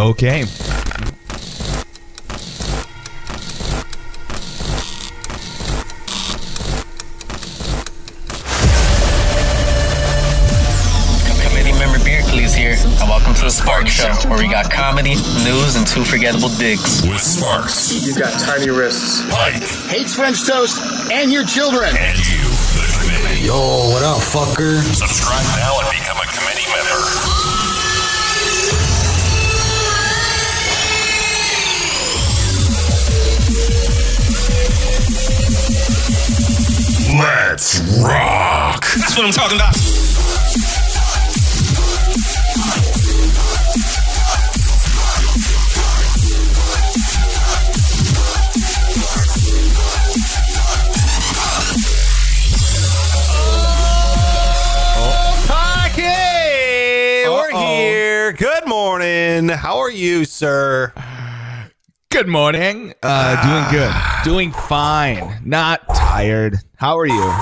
Okay. Committee member Beercles here, and welcome to the Spark Show, where we got comedy, news, and two forgettable digs. With Sparks, You got tiny wrists. Pike, hates French toast and your children. and you, the committee. Yo, what up, fucker? Subscribe now and become a committee member. Let's rock. That's what I'm talking about. Okay, we're here. Good morning. How are you, sir? Good morning. Uh, doing good. Doing fine. Not tired. How are you?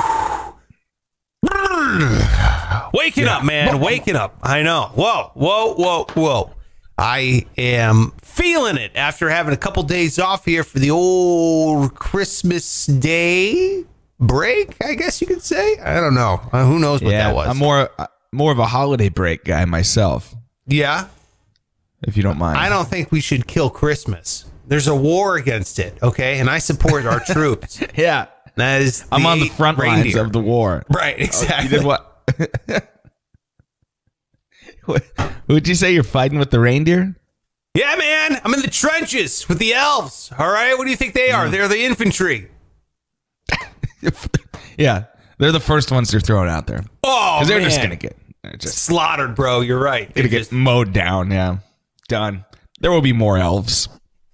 Waking up, man. Waking up. I know. Whoa, whoa, whoa, whoa. I am feeling it after having a couple days off here for the old Christmas Day break, I guess you could say. I don't know. Uh, who knows what that was? I'm more uh, more of a holiday break guy myself, yeah. if you don't mind. I don't think we should kill Christmas. There's a war against it, okay? And I support our troops. Yeah. That is I'm on the front lines of the war. Right, exactly. You did what? Would you say you're fighting with the reindeer? Yeah, man. I'm in the trenches with the elves. All right. What do you think they Mm. are? They're the infantry. yeah. They're the first ones they're throwing out there. Oh, Because they're man. just gonna get just slaughtered, bro. You're right. gonna get mowed down. Yeah, done. There will be more elves.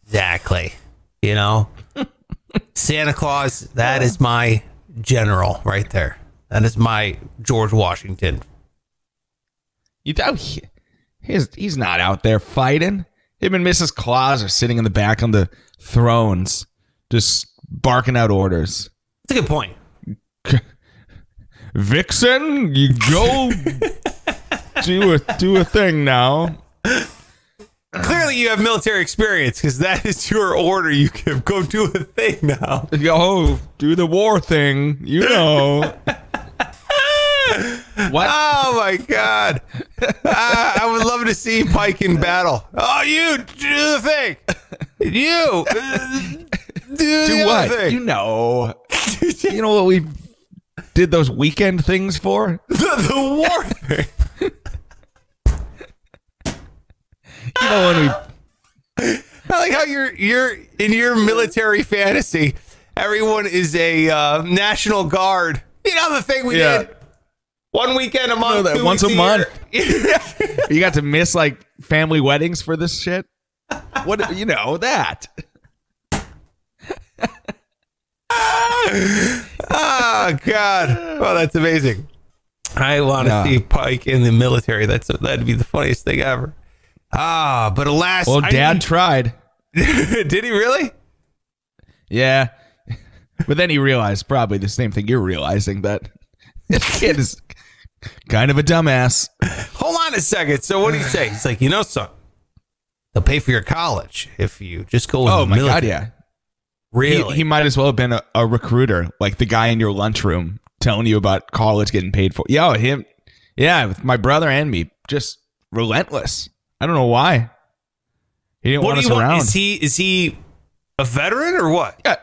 exactly. You know, Santa Claus. That is my general right there. That is my George Washington. You thought he, he's he's not out there fighting. Him and Mrs. Claus are sitting in the back on the thrones, just barking out orders. That's a good point. Vixen, you go do a do a thing now. Clearly, you have military experience because that is your order. You can go do a thing now. Go do the war thing. You know. what? Oh my god! Ah, I would love to see Pike in battle. Oh, you do the thing. You uh, do, do the what? Thing. You know. you know what we did those weekend things for? the, the war thing. You know when we I like how you're you're in your military fantasy. Everyone is a uh, national guard. You know the thing we Yeah. did one weekend a month, know that two once a month. you got to miss like family weddings for this shit. What you know that? oh God! Oh, that's amazing. I want to Yeah. see Pike in the military. That's that'd be the funniest thing ever. Ah, but alas, Well, I Dad tried. didn't- he really? Yeah, but then he realized probably the same thing you're realizing that this kid is kind of a dumbass. Hold on a second. So what do you say? He's like, you know, son, they'll pay for your college if you just go Oh my military. god, yeah. Really? he might as well have been a, a recruiter, like the guy in your lunchroom telling you about college getting paid for. Yeah, him. Yeah, with my brother and me, just relentless. I don't know why. He didn't what want us want? around. Is he is he a veteran or what? yeah,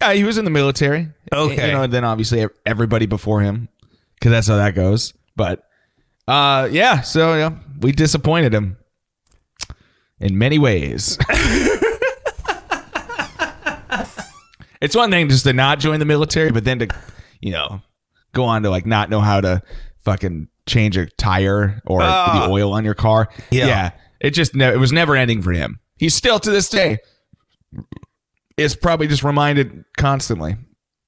yeah, he was in the military. Okay. you know, and then obviously everybody before him, because that's how that goes. But, uh, yeah. So yeah, we disappointed him in many ways. it's one thing just to not join the military, but then to, you know, go on to like not know how to fucking change a tire or Ah. the oil on your car. Yeah. yeah it just ne- it was never ending for him. He's still to this day is probably just reminded constantly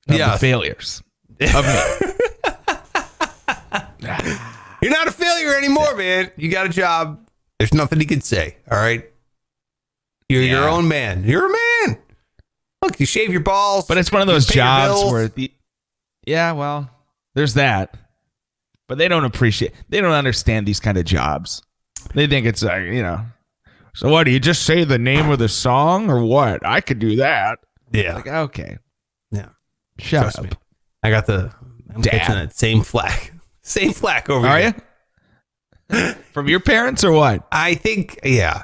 of Yeah. the failures of me. You're not a failure anymore, man. You got a job. There's nothing he can say. All right. You're your own man. You're a man. Look, you shave your balls. But it's one of those jobs where the yeah, well, there's that. But they don't appreciate. They don't understand these kind of jobs. They think it's like you know, So what? Do you just say the name of the song or what? I could do that. Yeah. Like okay, yeah. shut Trust up. me. I got the I'm Dad. catching that same flack. Same flack over Are here. you? From your parents or what? I think yeah.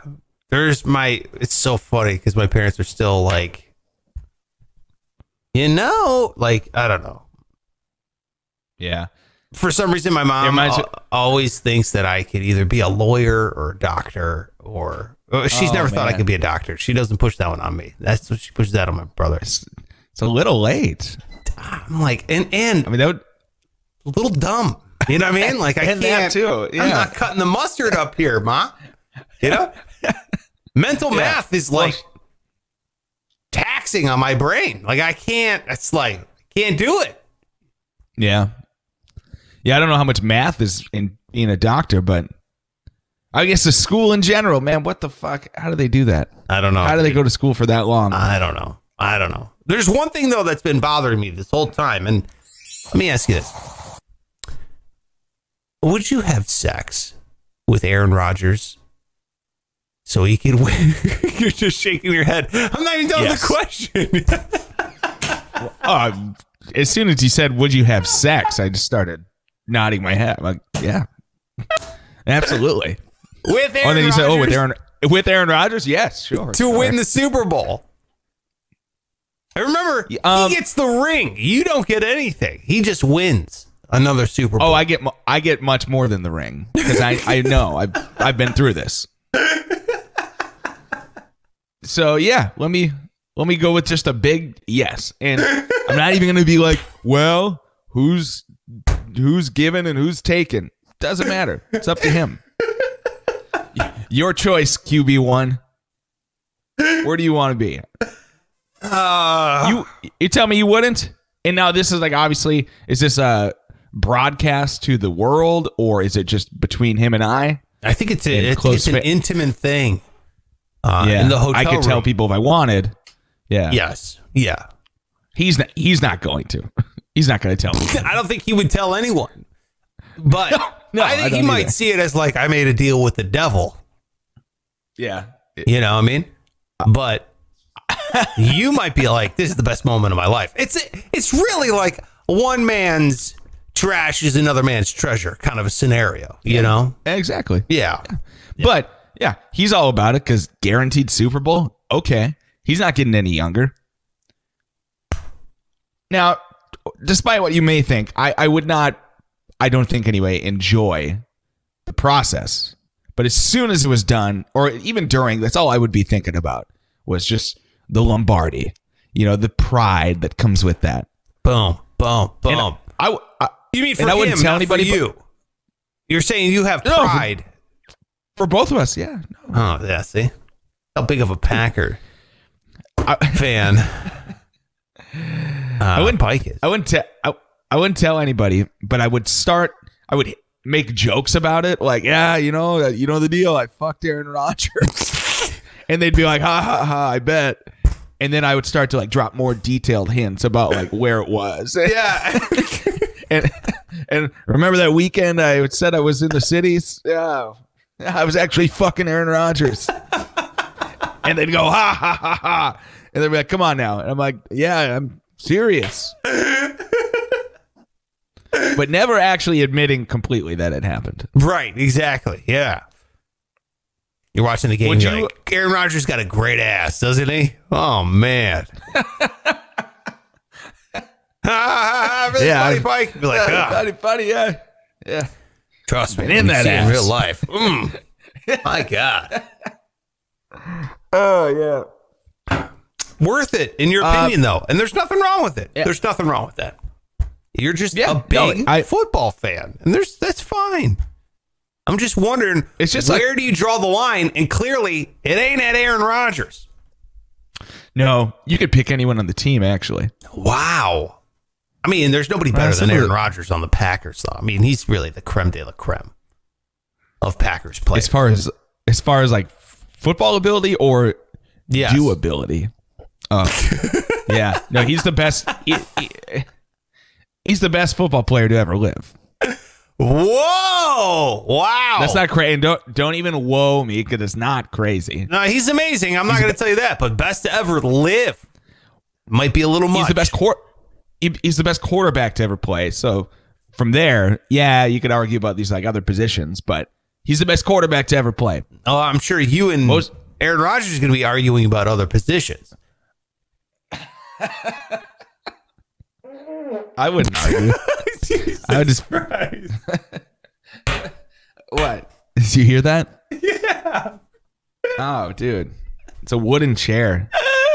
There's my it's so funny because my parents are still like you know, like I don't know. Yeah. For some reason my mom reminds al- always thinks that I could either be a lawyer or a doctor or she's Oh, never thought I could be a doctor. She doesn't push that one on me. That's what she pushes that on my brother. It's, it's a little late. Ah, I'm like and and I mean, that would, a little dumb. You know what I mean? Like I And can't. too, I'm not cutting the mustard up here, ma. You know, mental Yeah. math is like taxing on my brain. Like I can't. It's like I can't do it. yeah. Yeah, I don't know how much math is in being a doctor, but I guess the school in general, man, what the fuck? How do they do that? I don't know. How do they go to school for that long? I don't know. I don't know. There's one thing though that's been bothering me this whole time, and let me ask you this: Would you have sex with Aaron Rodgers so he could win? You're just shaking your head. I'm not even done Yes. with the question. Oh, as soon as he said, "Would you have sex?" I just started nodding my head. I'm like, yeah, absolutely. with Aaron oh, and then you said, "Oh, with Aaron, with Aaron Rodgers, yes, sure." to All win right. the Super Bowl." I remember um, he gets the ring. You don't get anything. He just wins another Super Bowl. Oh, I get I get much more than the ring because I I know I've I've been through this. So yeah, let me let me go with just a big yes, and I'm not even gonna be like, well, who's who's given and who's taken. Doesn't matter. It's up to him. Your choice, QB one. Where do you want to be? Uh, You you tell me you wouldn't. And now this is like obviously is this a broadcast to the world or is it just between him and I? I think it's a, it's, close it's an fa- intimate thing. Uh, in the hotel I could tell people if I wanted. Yeah. Yes. Yeah. He's not he's not going to. He's not going to tell me. I don't think he would tell anyone. But no, I think I he might either. see it as like I made a deal with the devil. Yeah. You know what I mean? But you might be like, this is the best moment of my life. It's it's really like one man's trash is another man's treasure kind of a scenario. You know? Exactly. Yeah. But yeah, he's all about it cuz guaranteed Super Bowl. Okay. He's not getting any younger. Now, despite what you may think, I, I would not, I don't think anyway, enjoy the process. But as soon as it was done, or even during, that's all I would be thinking about was just the Lombardi, you know, the pride that comes with that. Boom. Boom. Boom. And I, I- you mean for and I wouldn't him, tell anybody, for but- you? You're saying you have No, for- pride. for both of us, yeah. Oh, yeah. See, how big of a Packer I, fan? Uh, I wouldn't- Pike is. I wouldn't tell. I, I wouldn't tell anybody, but I would start. I would make jokes about it, like, yeah, you know, uh, you know the deal. I fucked Aaron Rodgers, and they'd be like, ha ha ha, I bet. And then I would start to like drop more detailed hints about like where it was. Yeah. and and remember that weekend I said I was in the cities. Yeah, I was actually fucking Aaron Rodgers. and they'd go ha ha ha ha, and they'd be like, "Come on now," and I'm like, "Yeah, I'm serious." but never actually admitting completely that it happened. right. Exactly. Yeah. You're watching the game. Would You're you- like, Aaron Rodgers got a great ass, doesn't he? Oh man. really Yeah, funny, I- Pike. Be like, "Ah, funny, funny, yeah, yeah. trust me, in that see it in real life. Mm. My God, Oh yeah. Worth it in your Uh, opinion, though, and there's nothing wrong with it. Yeah. There's nothing wrong with that. You're just Yeah, a no, big I- football fan, and there's that's fine. I'm just wondering, It's just where like- do you draw the line? And clearly, it ain't at Aaron Rodgers. No, you could pick anyone on the team actually. Wow. I mean, there's nobody better than Aaron Rodgers on the Packers, though. I mean, he's really the creme de la creme of Packers players. As far as as far as like football ability or Yes. doability. Uh, yeah, no, he's the best. he- he- he's the best football player to ever live. Whoa! Wow. That's not crazy. Don't don't even whoa me because it's not crazy. No, he's amazing. I'm not going to tell you that, but best to ever live might be a little much. He's the best he- He's the best quarterback to ever play. So from there, yeah, you could argue about these like other positions, but he's the best quarterback to ever play. Oh, I'm sure you and Most- Aaron Rodgers is going to be arguing about other positions. I wouldn't argue. I would just what? Did you hear that? Yeah. Oh, dude, it's a wooden chair.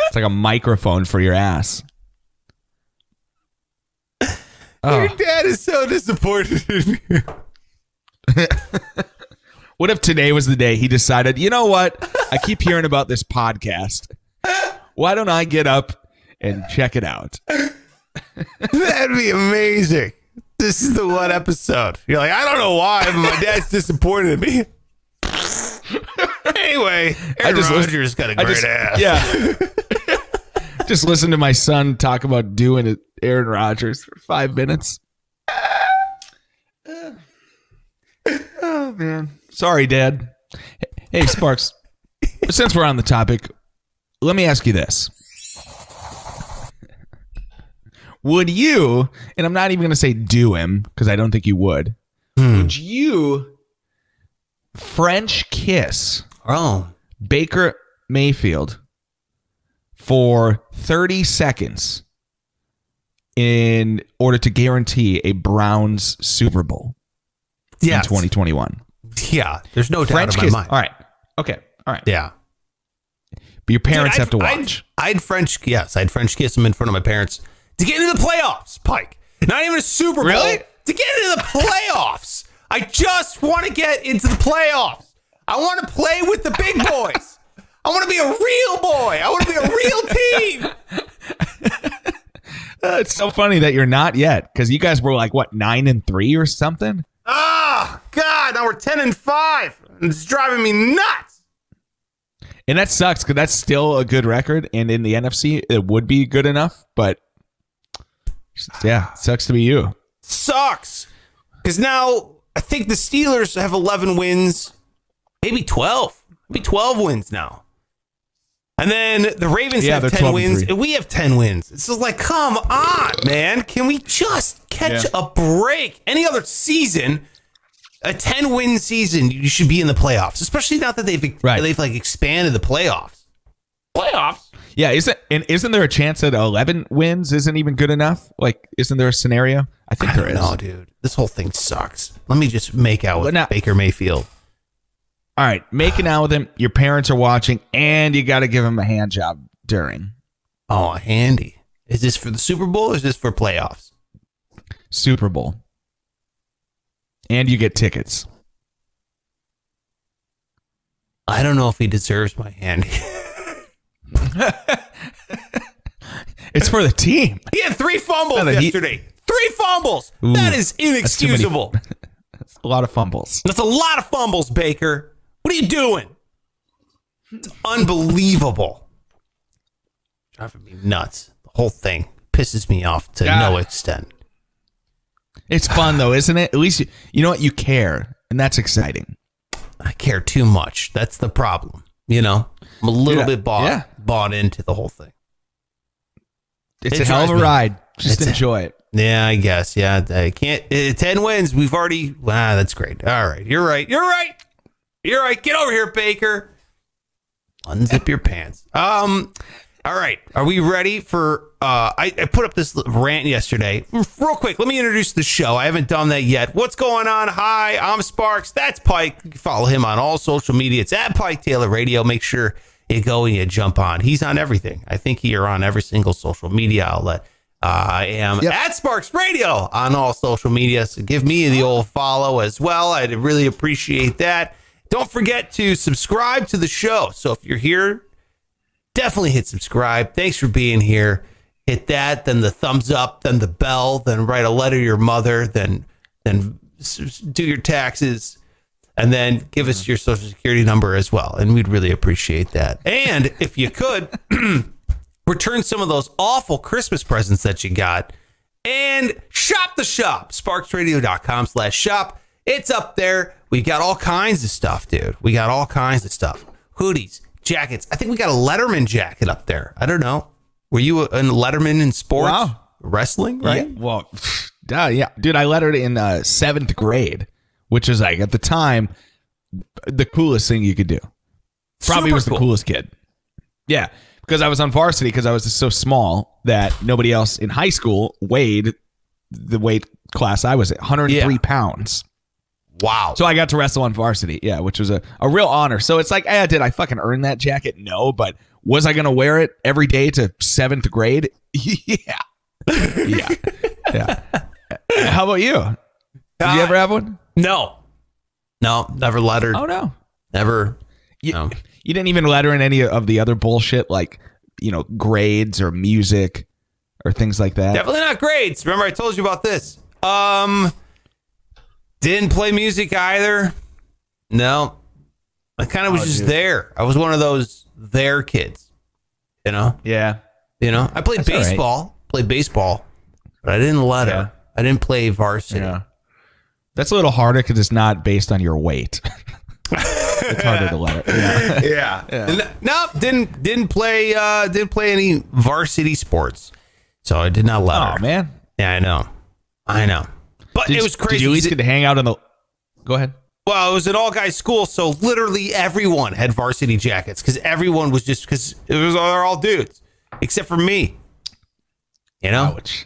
It's like a microphone for your ass. Your Oh, dad is so disappointed in you. what if today was the day he decided? You know what? I keep hearing about this podcast. Why don't I get up and check it out? That'd be amazing. This is the one episode. You're like, I don't know why, but my dad's disappointed in me. anyway, Aaron just listen- Rodgers got a I great just, ass. yeah. just listen to my son talk about doing it, Aaron Rodgers for five minutes. Oh man, sorry, Dad. Hey, Sparks. since we're on the topic, let me ask you this: Would you? And I'm not even going to say do him because I don't think you would. Hmm. Would you French kiss? Oh, Baker Mayfield for 30 seconds in order to guarantee a Browns Super Bowl yeah. in 2021. Yeah, there's no French doubt in kiss. my mind. All right. Okay. All right. Yeah. But your parents Dude, have to watch. I'd, I'd French, yes, I'd French kiss him in front of my parents to get into the playoffs, Pike. Not even a Super Bowl. Really? To get into the playoffs. I just want to get into the playoffs. I want to play with the big boys. I want to be a real boy. I want to be a real team. Uh, it's so funny that you're not yet because you guys were like, what, nine and three or something? Oh, God. Now we're 10 and 5. It's driving me nuts. And that sucks because that's still a good record. And in the NFC, it would be good enough. But yeah, sucks to be you. Sucks. Because now I think the Steelers have 11 wins, maybe 12. Maybe 12 wins now. And then the Ravens Yeah, have 10 12 and wins, three. and we have 10 wins. It's just like, come on, man. Can we just catch Yeah. a break? Any other season, a 10 win season, you should be in the playoffs, especially now that they've Right. they've like expanded the playoffs. Playoffs? Yeah, isn't and isn't there a chance that eleven wins isn't even good enough? Like, isn't there a scenario? I think I there don't is. know, dude. This whole thing sucks. Let me just make out with now- Baker Mayfield. All right, making out with him. Your parents are watching, and you got to give him a hand job during Oh, handy. Is this for the Super Bowl or is this for playoffs? Super Bowl, and you get tickets. I don't know if he deserves my handy. It's for the team. he had three fumbles No, no, he- yesterday. Three fumbles. Ooh, that is too many. inexcusable. That's a lot of fumbles. That's a lot of fumbles, Baker. What are you doing? It's unbelievable. Driving me nuts. The whole thing pisses me off to Yeah. no extent. It's fun though, isn't it? At least you, you know what you care, and that's exciting. I care too much. That's the problem. You know, I'm a little bit bought Yeah. bought into the whole thing. It's It a hell of a me- ride. Just It's a- enjoy it. Yeah, I guess. Yeah, I can't. Uh, Ten wins. We've already. Ah, that's great. All right, you're right. You're right. You're right. Get over here, Baker. Unzip your pants. Um. All right. Are we ready for? Uh, I, I put up this rant yesterday. Real quick, let me introduce the show. I haven't done that yet. What's going on? Hi, I'm Sparks. That's Pike. You can follow him on all social media. It's at Pike Taylor Radio. Make sure you go and you jump on. He's on everything. I think you're on every single social media outlet. Uh, I am Yep. at Sparks Radio on all social media. So give me the old follow as well. I'd really appreciate that. Don't forget to subscribe to the show. So if you're here, definitely hit subscribe. Thanks for being here. Hit that, then the thumbs up, then the bell, then write a letter to your mother, then then do your taxes, and then give us your social security number as well. And we'd really appreciate that. And if you could return some of those awful Christmas presents that you got and shop the shop, sparksradio.com slash shop. It's up there. We got all kinds of stuff, dude. We got all kinds of stuff. Hoodies, jackets. I think we got a Letterman jacket up there. I don't know. Were you a, a Letterman in sports? Wow. Wrestling, right? Yeah, well, duh, yeah, dude, I lettered in uh, seventh grade, which is like at the time the coolest thing you could do. Probably Super was the cool. coolest kid. Yeah, because I was on varsity because I was so small that nobody else in high school weighed the weight class I was at, 103 Yeah. pounds. Wow. So I got to wrestle on varsity, yeah, which was a, a real honor. So it's like, eh, did I fucking earn that jacket? No, but was I going to wear it every day to seventh grade? yeah. Yeah. Yeah. How about you? Did you ever have one? no. No, never lettered. Oh, no. Never. You, No. you didn't even letter in any of the other bullshit like, you know, grades or music or things like that. Definitely not grades. Remember, I told you about this. Um, didn't play music either. No, I kind of was Oh, just dude. there. I was one of those there kids. You know, Yeah. you know. I played That's all right. baseball. Played baseball, but I didn't letter. Yeah. I didn't play varsity. Yeah. That's a little harder because it's not based on your weight. it's harder to letter. Yeah. Yeah. N- No, didn't didn't play uh didn't play any varsity sports. So I did not letter. Oh, man. Yeah, I know. I know. But Did, it was crazy. Did you at least get to hang out in the. Go ahead. Well, it was an all guys school, so literally everyone had varsity jackets because everyone was just because it was they're all dudes except for me. You know, Ouch.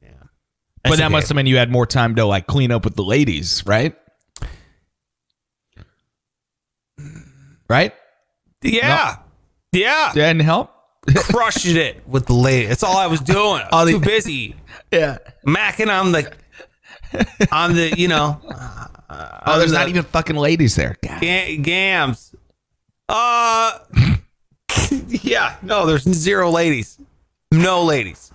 That's but that okay. must have meant you had more time to like clean up with the ladies, right? Right? yeah, yeah, Didn't help. crushing it with the lady. That's all I was doing. I was too busy Yeah. macking on the on the you know Oh, there's the- not even fucking ladies there. Ga- gams. Uh, yeah, no, there's zero ladies, no ladies.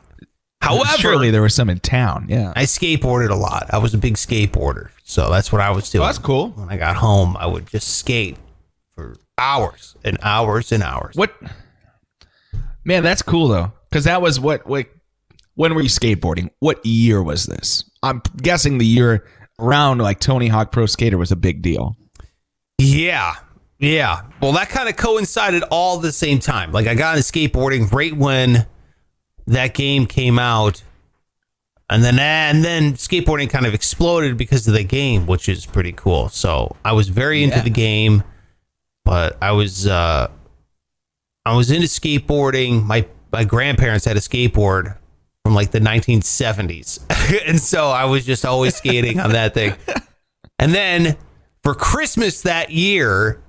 However, Surely there was some in town. Yeah. I skateboarded a lot. I was a big skateboarder, so that's what I was doing. Oh, that's cool. When I got home, I would just skate for hours and hours and hours. What? Man, that's cool though, because that was what. What? When were you skateboarding? What year was this? I'm guessing the year around like Tony Hawk Pro Skater was a big deal. Yeah, yeah. Well, that kind of coincided all the same time. Like I got into skateboarding right when that game came out, and then and then skateboarding kind of exploded because of the game, which is pretty cool. So I was very into Yeah. the game, but I was uh, I was into skateboarding. My my grandparents had a skateboard from like the 1970s, and so I was just always skating on that thing. And then for Christmas that year,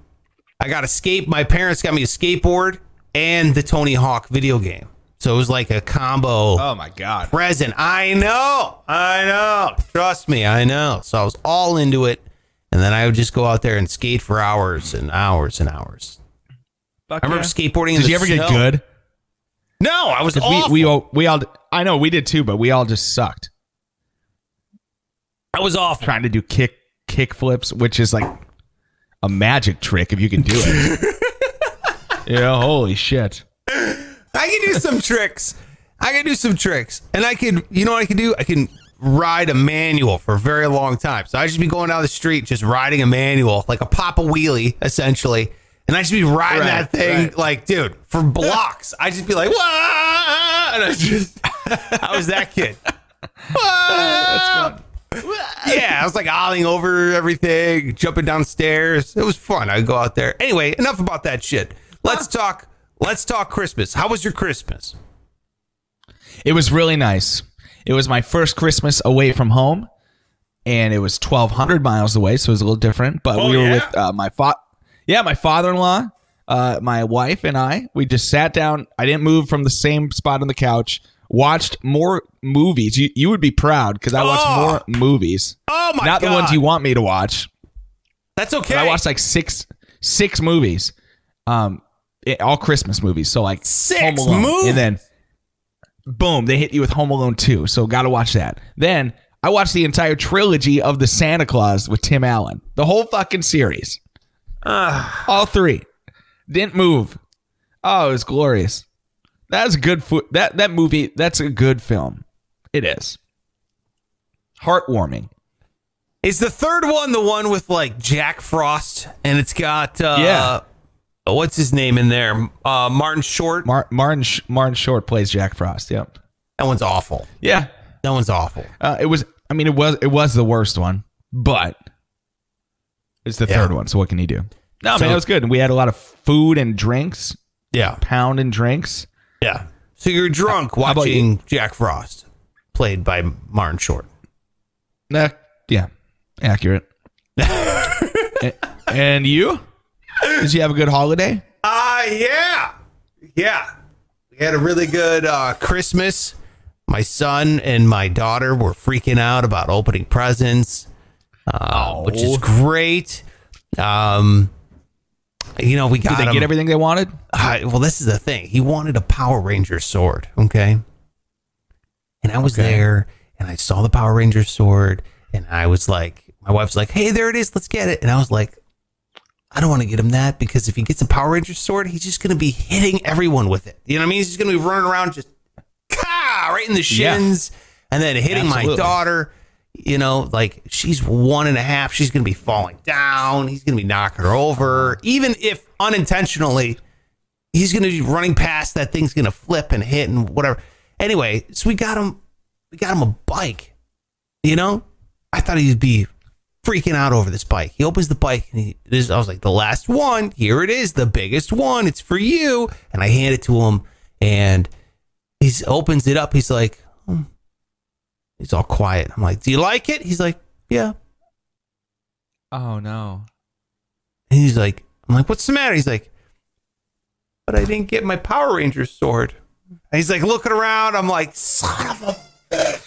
I got a skate. My parents got me a skateboard and the Tony Hawk video game. So it was like a combo Oh my god. present. I know. I know. Trust me. I know. So I was all into it. And then I would just go out there and skate for hours and hours and hours. I remember skateboarding in Did the you ever get good? No, I was awful. We we all, we all I know we did too, but we all just sucked I was awful. trying to do kick kick flips, which is like a magic trick if you can do it. yeah, holy shit. I can do some tricks. I can do some tricks. And I can, you know what I can do? I can ride a manual for a very long time. So I just be going down the street just riding a manual, like a papa wheelie, essentially. And I just be riding Right, that thing, right. like, dude, for blocks. I just be like, Wah! and I just, I was that kid. That's. Yeah, I was like ollieing over everything, jumping downstairs. It was fun. I'd go out there. Anyway, enough about that shit. Let's talk. Let's talk Christmas. How was your Christmas? It was really nice. It was my first Christmas away from home, and it was twelve hundred miles away, so it was a little different. But Oh, we were yeah? with uh, my fa- yeah, my father-in-law, uh, my wife, and I. We just sat down. I didn't move from the same spot on the couch. Watched more movies. You you would be proud because I watched Oh. more movies. Oh my god. Not god! the ones you want me to watch. That's okay. I watched like six six movies, um, all Christmas movies. So like Six Home Alone, movies? and then boom, they hit you with Home Alone two. So got to watch that. Then I watched the entire trilogy of the Santa Claus with Tim Allen, the whole fucking series, all three. Didn't move. Oh, it was glorious. That's a good foot. That that movie. That's a good film. It is. heartwarming. Is the third one the one with like Jack Frost and it's got uh Yeah. what's his name in there? Uh Martin Short. Mar- Martin Sh- Martin Short plays Jack Frost. Yep. that one's awful. Yeah. That one's awful. Uh, it was. I mean, it was. It was the worst one, but it's the Yeah. third one. So what can you do? No, So- man, it was good. And we had a lot of food and drinks, Yeah. pound and drinks. Yeah. So you're drunk How about watching Jack Frost, played by Martin Short. Uh, yeah, accurate. A- and you? Did you have a good holiday? Uh yeah. Yeah. We had a really good uh Christmas. My son and my daughter were freaking out about opening presents. Uh, which is great. Um you know, we got Did they him- get everything they wanted? Uh, well, this is the thing. He wanted a Power Ranger sword, okay? And I was Okay. there and I saw the Power Ranger sword and I was like, my wife's like, hey, there it is. Let's get it. And I was like, I don't want to get him that because if he gets a Power Ranger sword, he's just going to be hitting everyone with it. You know what I mean? He's just going to be running around just ka right in the Yeah. shins and then hitting my daughter. You know, like she's one and a half. She's going to be falling down. He's going to be knocking her over. Even if unintentionally, he's going to be running past that thing's going to flip and hit and whatever. Anyway, so we got him, we got him a bike. You know, I thought he'd be freaking out over this bike. He opens the bike and he, this, I was like, the last one, here it is, the biggest one. It's for you. And I hand it to him and he opens it up. He's like, hmm. He's all quiet. I'm like, do you like it? He's like, yeah. Oh no. And he's like, I'm like, what's the matter? He's like, but I didn't get my Power Ranger sword. And he's like looking around. I'm like, son of a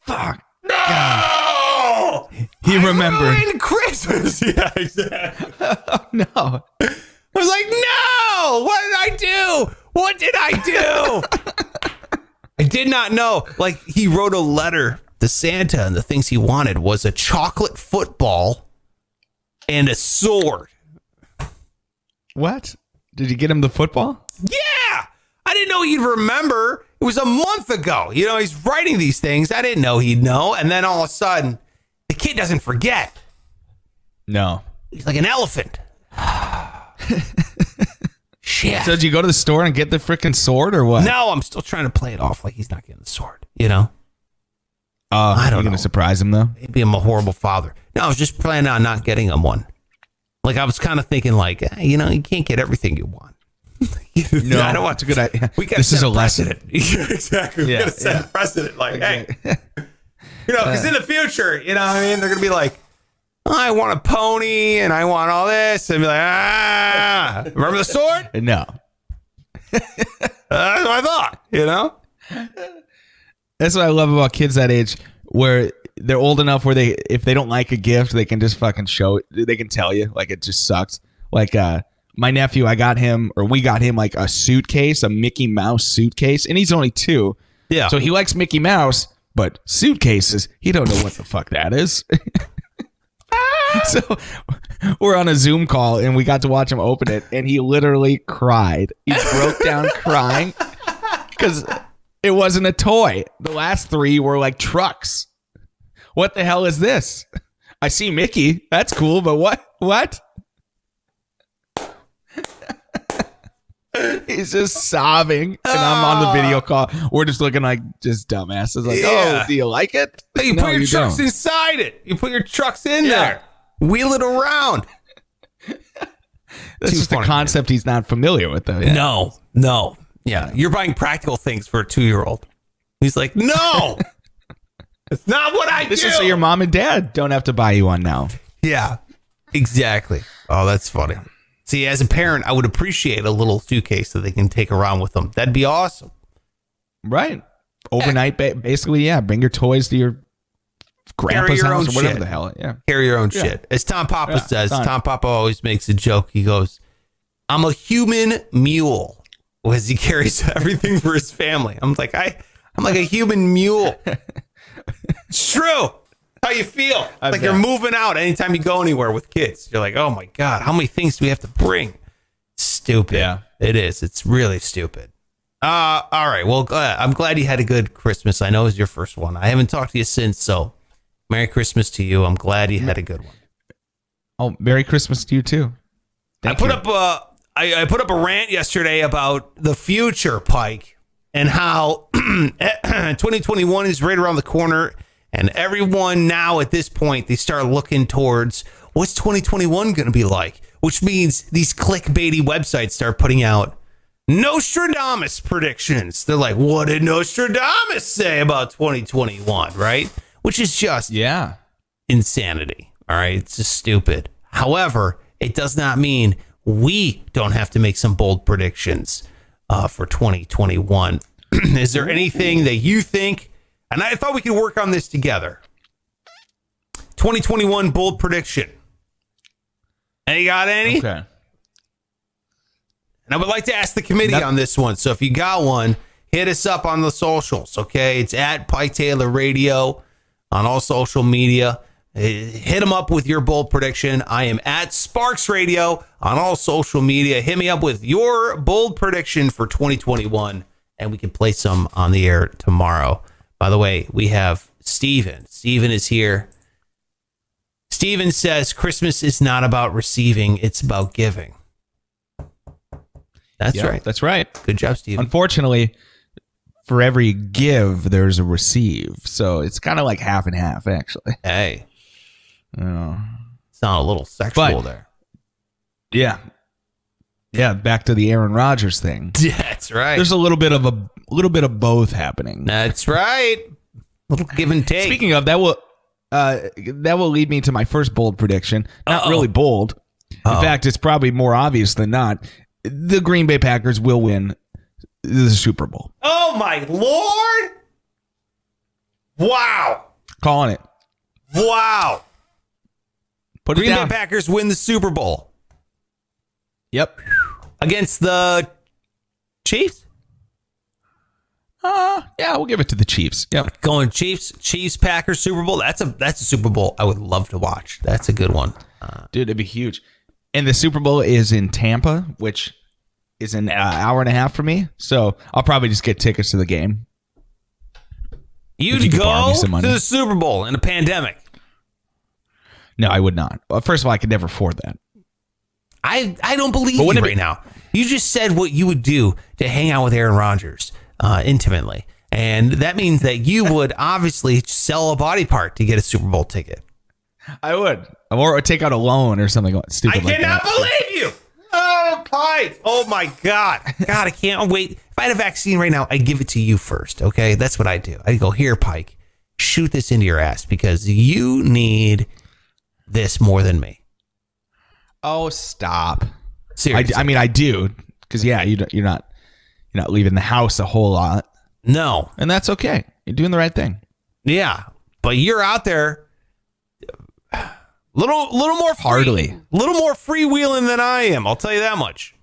Fuck. no! He I remembered. Christmas. yeah, exactly. no. I was like, no! What did I do? What did I do? I did not know. Like, he wrote a letter to Santa, and the things he wanted was a chocolate football and a sword. What? Did you get him the football? Yeah! I didn't know he'd remember. It was a month ago. You know, he's writing these things. I didn't know he'd know. And then all of a sudden, the kid doesn't forget. No. He's like an elephant. Shit. So did you go to the store and get the freaking sword or what? no, I'm still trying to play it off like he's not getting the sword. You know, Uh, I don't you gonna surprise him though? maybe I'm a horrible father. No, I was just planning on not getting him one. Like I was kind of thinking, like eh, you know, you can't get everything you want. No, I don't want it's a good idea. We got This is a lesson. exactly. We Yeah, gotta set yeah. precedent. Like, hey, you know, because in the future, you know, what I mean, they're gonna be like, "Oh, I want a pony and I want all this, and be like, ah, remember the sword? No. That's what I thought. You know? That's what I love about kids that age, where they're old enough where they, if they don't like a gift, they can just fucking show it. They can tell you like it just sucks. Like uh, my nephew, I got him, or we got him like a suitcase, a Mickey Mouse suitcase, and he's only two, Yeah. so he likes Mickey Mouse, but suitcases, he don't know what the fuck that is. so we're on a Zoom call and we got to watch him open it, and he literally cried. He broke down crying because it wasn't a toy. The last three were like trucks. What the hell is this? I see Mickey. That's cool, but what? What? He's just sobbing, and I'm on the ah. video call. We're just looking like just dumbasses. Like, oh, Yeah. oh, do you like it? you No, put your you trucks don't. inside it. You put your trucks in Yeah. there. Wheel it around. That's Too just a funny, concept he's not familiar with, though. Yeah. No, no. Yeah, you're buying practical things for a two year old. He's like, no, it's not what I This do. is so your mom and dad don't have to buy you one now. yeah, exactly. Oh, that's funny. See, as a parent, I would appreciate a little suitcase that they can take around with them. That'd be awesome. Right. Overnight, ba- basically, yeah. Bring your toys to your grandpa's your house or whatever shit. the hell. Yeah. Carry your own Yeah. shit. As Tom Papa Yeah, says, done. Tom Papa always makes a joke. He goes, I'm a human mule. As he carries everything for his family. I'm like, I I'm like a human mule. it's true. How you feel. I like you're moving out anytime you go anywhere with kids. You're like, oh my God, how many things do we have to bring? Stupid. Yeah. It is. It's really stupid. Uh, all right. Well, uh, I'm glad you had a good Christmas. I know it was your first one. I haven't talked to you since, so Merry Christmas to you. I'm glad you had a good one. Oh, Merry Christmas to you too. I put up a I, I put up a rant yesterday about the future, Pike, and how 2021 is right around the corner, and everyone now at this point they start looking towards what's 2021 going to be like, which means these clickbaity websites start putting out Nostradamus predictions. They're like, what did Nostradamus say about 2021? Right, which is just Yeah. insanity. All right. It's just stupid. However, it does not mean we don't have to make some bold predictions uh, for 2021. Is there anything that you think? And I thought we could work on this together. 2021 bold prediction. Any got any? Okay. And I would like to ask the committee on this one. So if you got one, hit us up on the socials. Okay, it's at Pike Taylor Radio on all social media. Uh, Hit them up with your bold prediction. I am at Sparks Radio on all social media. Hit me up with your bold prediction for 2021, and we can play some on the air tomorrow. By the way, we have Steven. Steven is here. Steven says Christmas is not about receiving, it's about giving. That's Yeah, right. That's right. Good job, Steven. Unfortunately, for every give, there's a receive. So it's kind of like half and half, actually. hey, it's sound a little sexual But- there. Yeah. Yeah. Back to the Aaron Rodgers thing. That's right. There's a little bit of a little bit of both happening. That's right. Little give and take. Speaking of that, will uh, that will lead me to my first bold prediction. Not Uh-oh. really bold. In Uh-oh. fact, it's probably more obvious than not. The Green Bay Packers will win the Super Bowl. oh my lord! Wow! Calling it. Wow! Put Green Bay. Packers win the Super Bowl Yep. Against the Chiefs. Uh, yeah, we'll give it to the Chiefs. Yep. Going Chiefs, Chiefs, Packers Super Bowl. That's a that's a Super Bowl I would love to watch. That's a good one. Dude, it'd be huge. And the Super Bowl is in Tampa, which is an uh, hour and a half for me. So I'll probably just get tickets to the game. You'd you go to the Super Bowl in a pandemic. No, I would not. Well, first of all, I could never afford that. I I don't believe But you right be- now. You just said what you would do to hang out with Aaron Rodgers uh, intimately, and that means that you would obviously sell a body part to get a Super Bowl ticket. I would. Or take out a loan or something stupid I like cannot that. believe you. Oh, Pike. Oh my God. God, I can't wait. If I had a vaccine right now, I'd give it to you first. Okay, that's what I do. I go here, Pike. Shoot this into your ass because you need this more than me. Oh, stop. I, Seriously. I mean, I do. Because, yeah, you you're not you're not leaving the house a whole lot. no. And that's okay. You're doing the right thing. Yeah, but you're out there, little little more free, Hardly. little more freewheeling than I am. I'll tell you that much.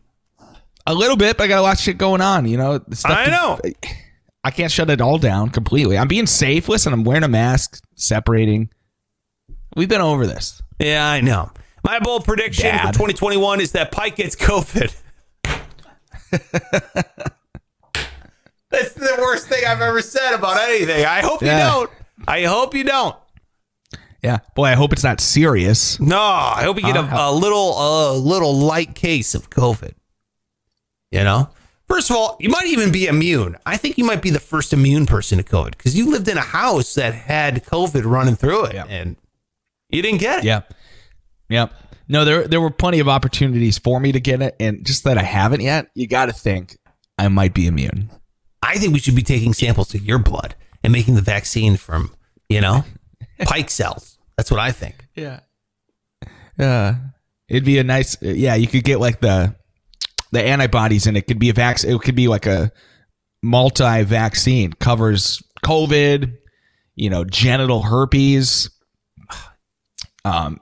A little bit, but I got a lot of shit going on. You know, I know. I can't shut it all down completely. I'm being safe. Listen, I'm wearing a mask, separating. We've been over this. Yeah, I know. My bold prediction for 2021 is that Pike gets COVID. That's the worst thing I've ever said about anything. I hope Yeah. you don't. I hope you don't. Yeah, boy, I hope it's not serious. No, I hope you get uh, a, a little a little light case of COVID. You know? First of all, you might even be immune. I think you might be the first immune person to COVID because you lived in a house that had COVID running through it Yeah. and you didn't get it. Yeah, yeah. No, there there were plenty of opportunities for me to get it, and just that I haven't yet. You got to think I might be immune. I think we should be taking samples of your blood and making the vaccine from, you know, Pike cells. That's what I think. Yeah. Uh, it'd be a nice. Yeah, you could get like the the antibodies, and it could be a vac. It could be like a multi-vaccine covers COVID. You know, genital herpes. Um,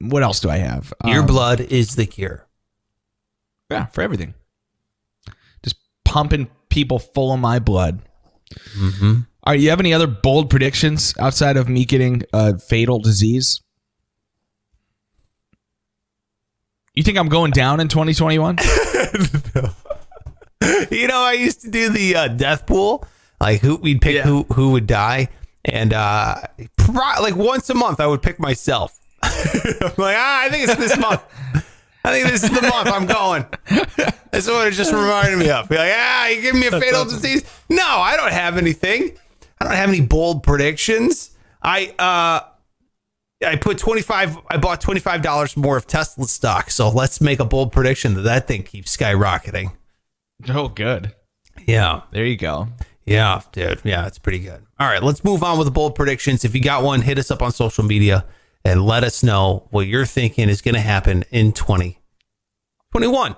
what else do I have? Your Um, blood is the cure. Yeah, for everything. Just pumping people full of my blood. Mm-hmm. All right, you have any other bold predictions outside of me getting a fatal disease? You think I'm going down in 2021? you know, I used to do the uh, death pool, like who we'd pick Yeah. who who would die, and uh, pro- like once a month I would pick myself. I'm like, ah, I think it's this month. I think this is the month I'm going. That's what it just reminded me of. Be like, ah, you giving me a fatal disease? No, I don't have anything. I don't have any bold predictions. I uh I put 25 I bought $25 more of Tesla stock. So let's make a bold prediction that that thing keeps skyrocketing. Oh, good. Yeah. There you go. Yeah, dude. Yeah, it's pretty good. All right, let's move on with the bold predictions. If you got one, hit us up on social media and let us know what you're thinking is going to happen in 2021.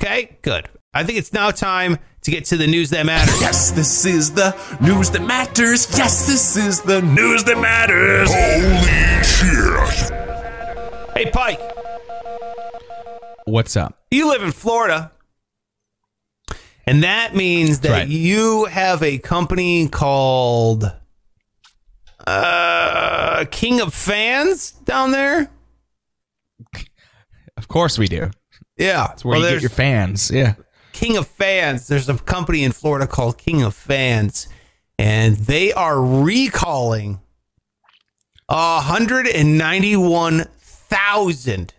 Okay, good. I think it's now time to get to the news that matters. Yes, this is the news that matters. Yes, this is the news that matters. Holy shit. Hey, Pike, What's up? you live in Florida. And that means that right. you have a company called uh, King of Fans down there. Of course we do. Yeah, It's where you get your fans. Yeah. King of Fans. There's a company in Florida called King of Fans, and they are recalling 191,000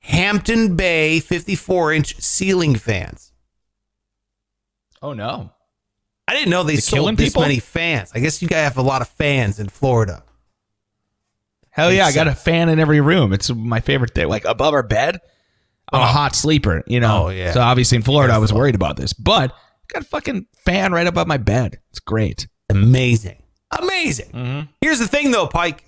Hampton Bay 54 inch ceiling fans. Oh no. I didn't know they killing sold this people? many fans. I guess you guys have a lot of fans in Florida. Hell yeah, I got a fan in every room. It's my favorite thing. Like above our bed, I'm a hot sleeper, you know. Oh, yeah. So obviously in Florida, I was worried about this, but got a fucking fan right above my bed. It's great. Amazing. Amazing. Mm-hmm. Here's the thing, though, Pike.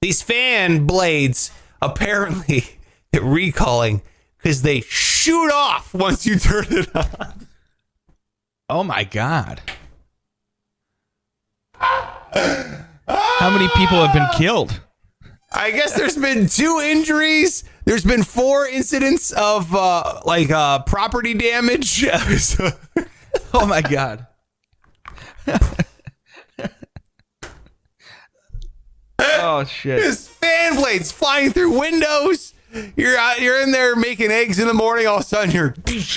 These fan blades apparently recalling because they shoot off once you turn it on. Oh my god. How many people have been killed? I guess there's been two injuries. There's been four incidents of uh, like uh, property damage. Oh my god. oh shit. There's fan blades flying through windows. You're out, you're in there making eggs in the morning. All of a sudden, you're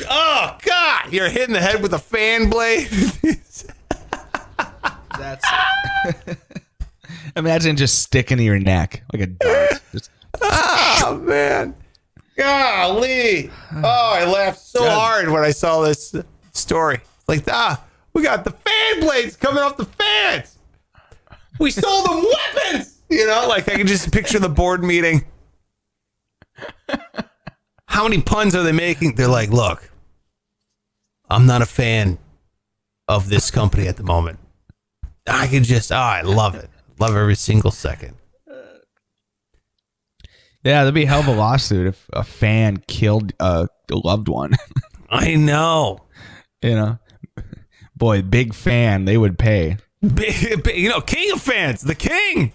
oh god, you're hitting the head with a fan blade. That's Imagine just sticking to your neck like a dart. Just- oh man, golly! Oh, I laughed so God. hard when I saw this story. Like ah, we got the fan blades coming off the fans. We sold them weapons. You know, like I can just picture the board meeting. How many puns are they making? They're like, look, I'm not a fan of this company at the moment. I can just, oh, I love it. Love every single second. yeah, that'd be a hell of a lawsuit if a fan killed a loved one. I know. you know, boy, big fan. They would pay. Big, big- you know, king of fans, the king.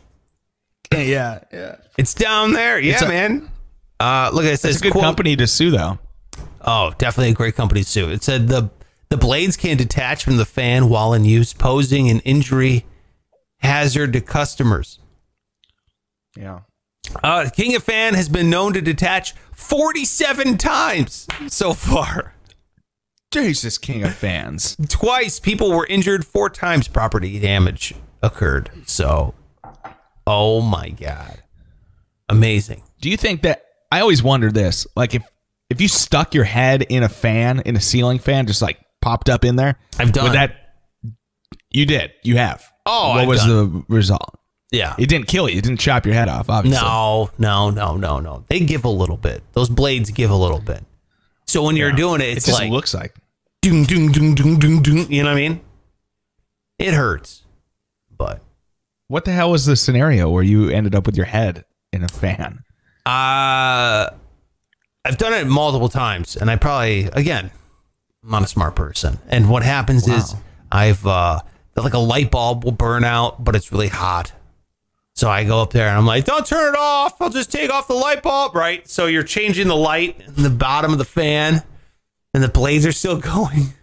Yeah, yeah. It's down there. Yeah, a- man. Uh, look, it says It's a good quote- company to sue, though. Oh, definitely a great company to sue. It said the the blades can detach from the fan while in use, posing an injury hazard to customers. Yeah. Uh, King of Fan has been known to detach 47 times so far. Jesus, king of fans. Twice people were injured, four times property damage occurred. So, oh my God. Amazing. Do you think that I always wondered this? Like, if if you stuck your head in a fan, in a ceiling fan, just like popped up in there, I've done would that? You did. You have. Oh, what I've was done the result? Yeah. It didn't kill you. It didn't chop your head off. Obviously. No, no, no, no, no. They give a little bit. Those blades give a little bit. So when you're doing it, It it's just like looks like. doom, doom, doom, doom, doom, doom. You know what I mean? It hurts, but What the hell was the scenario where you ended up with your head in a fan? uh, I've done it multiple times, and I probably again, I'm not a smart person. And what happens is I've uh, like a light bulb will burn out, but it's really hot. So I go up there and I'm like, don't turn it off. I'll just take off the light bulb. Right. So you're changing the light in the bottom of the fan and the blades are still going.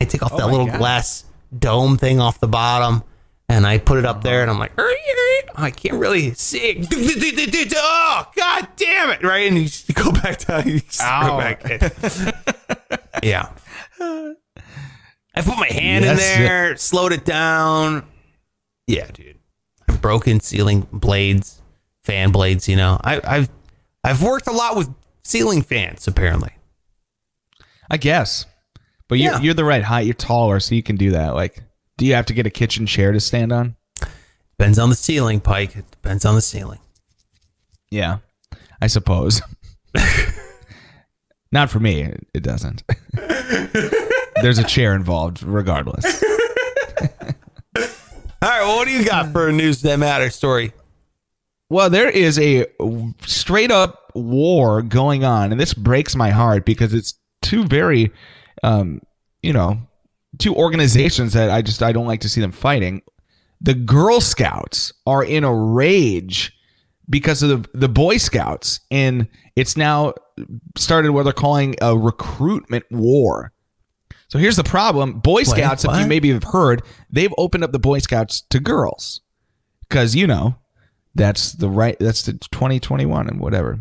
I take off oh that little God. glass dome thing off the bottom and I put it up there and I'm like, I can't really see. Oh, god damn it. Right. And you go back down. You back in. yeah. I put my hand in Yes. there, slowed it down. Yeah, dude. broken ceiling blades, fan blades. You know, I, I've I've worked a lot with ceiling fans. Apparently, I guess. But you're, Yeah. you're the right height. You're taller, so you can do that. Like, do you have to get a kitchen chair to stand on? depends on the ceiling, Pike. It depends on the ceiling. Yeah, I suppose. Not for me. It doesn't. There's a chair involved, regardless. All right, well, what do you got for a news that matter story? Well, there is a straight up war going on, and this breaks my heart because it's two very, um, you know, two organizations that I just I don't like to see them fighting. The Girl Scouts are in a rage because of the the Boy Scouts, and it's now started what they're calling a recruitment war. So here's the problem: Boy Scouts, if you maybe have heard, they've opened up the Boy Scouts to girls. Because you know that's the right that's the 2021 and whatever.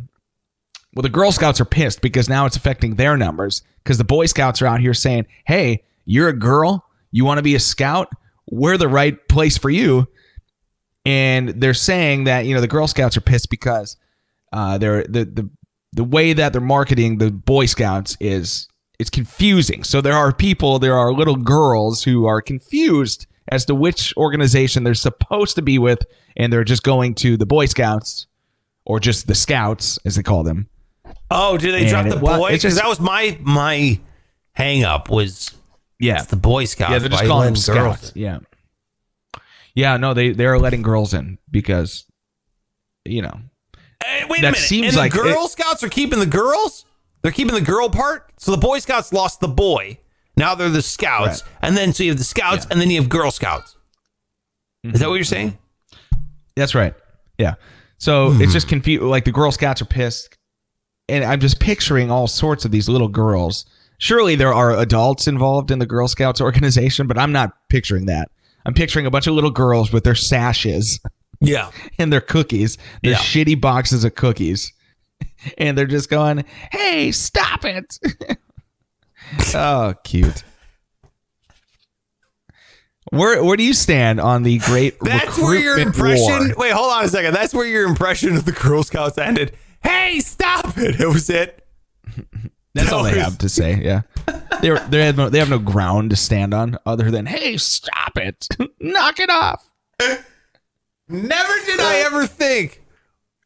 Well the girl scouts are pissed because now it's affecting their numbers because the boy scouts are out here saying hey you're a girl. You want to be a scout? We're the right place for you. And they're saying that you know the girl scouts are pissed because uh they're the the the way that they're marketing the boy scouts is it's confusing so there are people there are little girls who are confused as to which organization they're supposed to be with and they're just going to the boy scouts or just the scouts as they call them Oh, did they And drop the well, boy? Because that was my my hang up was yeah the Boy Scouts. yeah they're just calling them letting girls scouts yeah yeah no they they're letting girls in because you know Hey, wait That a minute. seems and like the it- Girl Scouts are keeping the girls? They're keeping the girl part? So the Boy Scouts lost the boy. Now they're the Scouts. Right. And then so you have the Scouts Yeah. and then you have Girl Scouts. Is that what you're mm-hmm. saying? Mm-hmm. That's right. Yeah. So hmm. it's just confused. Like the Girl Scouts are pissed, and I'm just picturing all sorts of these little girls. Surely there are adults involved in the Girl Scouts organization, but I'm not picturing that. I'm picturing a bunch of little girls with their sashes Yeah. and their cookies, their Yeah. shitty boxes of cookies, and they're just going, "Hey, stop it!" oh, cute. Where where do you stand on the great That's where your impression. war? Wait, hold on a second. That's where your impression of the Girl Scouts ended. Hey, stop it! It was it. That's all they have to say. Yeah, they they have no they have no ground to stand on other than hey, stop it, knock it off. Never did I ever think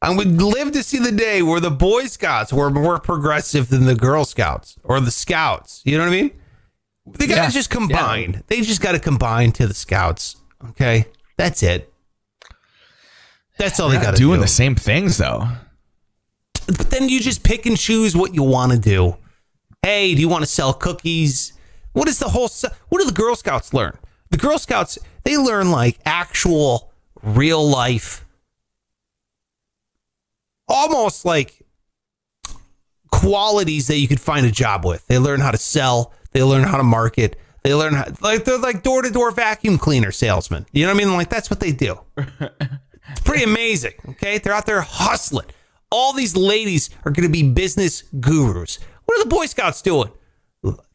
I would live to see the day where the Boy Scouts were more progressive than the Girl Scouts or the Scouts. You know what I mean? They got to Yeah. just combine. They just got to combine to the Scouts. Okay, that's it. That's all they got to do. Doing the same things though. But then you just pick and choose what you want to do. Hey, do you want to sell cookies? What is the whole? What do the Girl Scouts learn? The Girl Scouts they learn like actual, real life, almost like qualities that you could find a job with. They learn how to sell. They learn how to market. They learn how like they're like door to door vacuum cleaner salesmen. You know what I mean? Like that's what they do. It's pretty amazing. Okay. They're out there hustling. All these ladies are going to be business gurus. What are the Boy Scouts doing?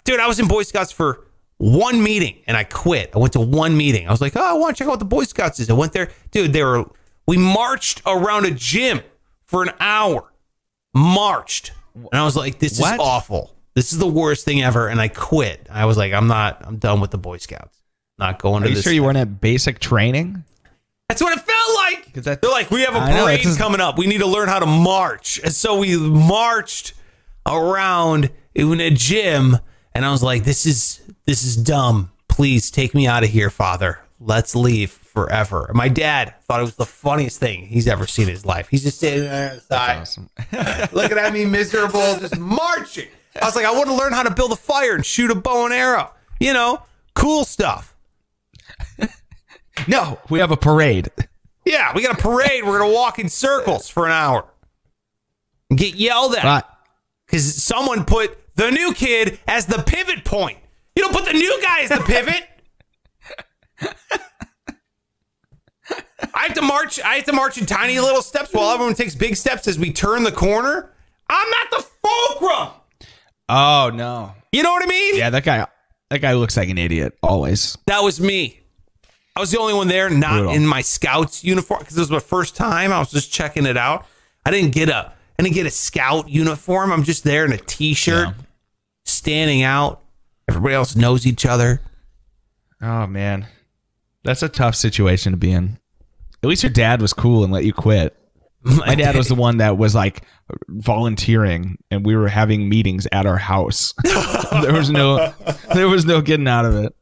Dude, I was in Boy Scouts for one meeting and I quit. I went to one meeting. I was like, oh, I want to check out what the Boy Scouts is. I went there. Dude, they were, we marched around a gym for an hour. Marched. And I was like, this What? is awful. This is the worst thing ever. And I quit. I was like, I'm not, I'm done with the Boy Scouts. Not going to." Are to you sure you weren't at basic training? That's what it felt like. that- They're like, we have a know, parade just- coming up. We need to learn how to march. And so we marched around in a gym, and I was like, this is this is dumb. Please take me out of here, Father. Let's leave forever. My dad thought it was the funniest thing he's ever seen in his life. He's just sitting there on the side, Awesome. looking at me miserable, just marching. I was like, I want to learn how to build a fire and shoot a bow and arrow. You know, cool stuff. no, we have a parade. Yeah, we got a parade. We're gonna walk in circles for an hour and get yelled at Right. because someone put the new kid as the pivot point. You don't put the new guy as the pivot. I have to march. I have to march in tiny little steps while everyone takes big steps as we turn the corner. I'm not the fulcrum. Oh no. You know what I mean? Yeah, that guy. That guy looks like an idiot always. That was me. I was the only one there, not Brutal. in my scouts uniform because it was my first time. I was just checking it out. I didn't get a I didn't get a scout uniform. I'm just there in a t-shirt, Yeah. standing out. Everybody else knows each other. Oh man, that's a tough situation to be in. At least your dad was cool and let you quit. My dad was the one that was like volunteering, and we were having meetings at our house. there was no, there was no getting out of it.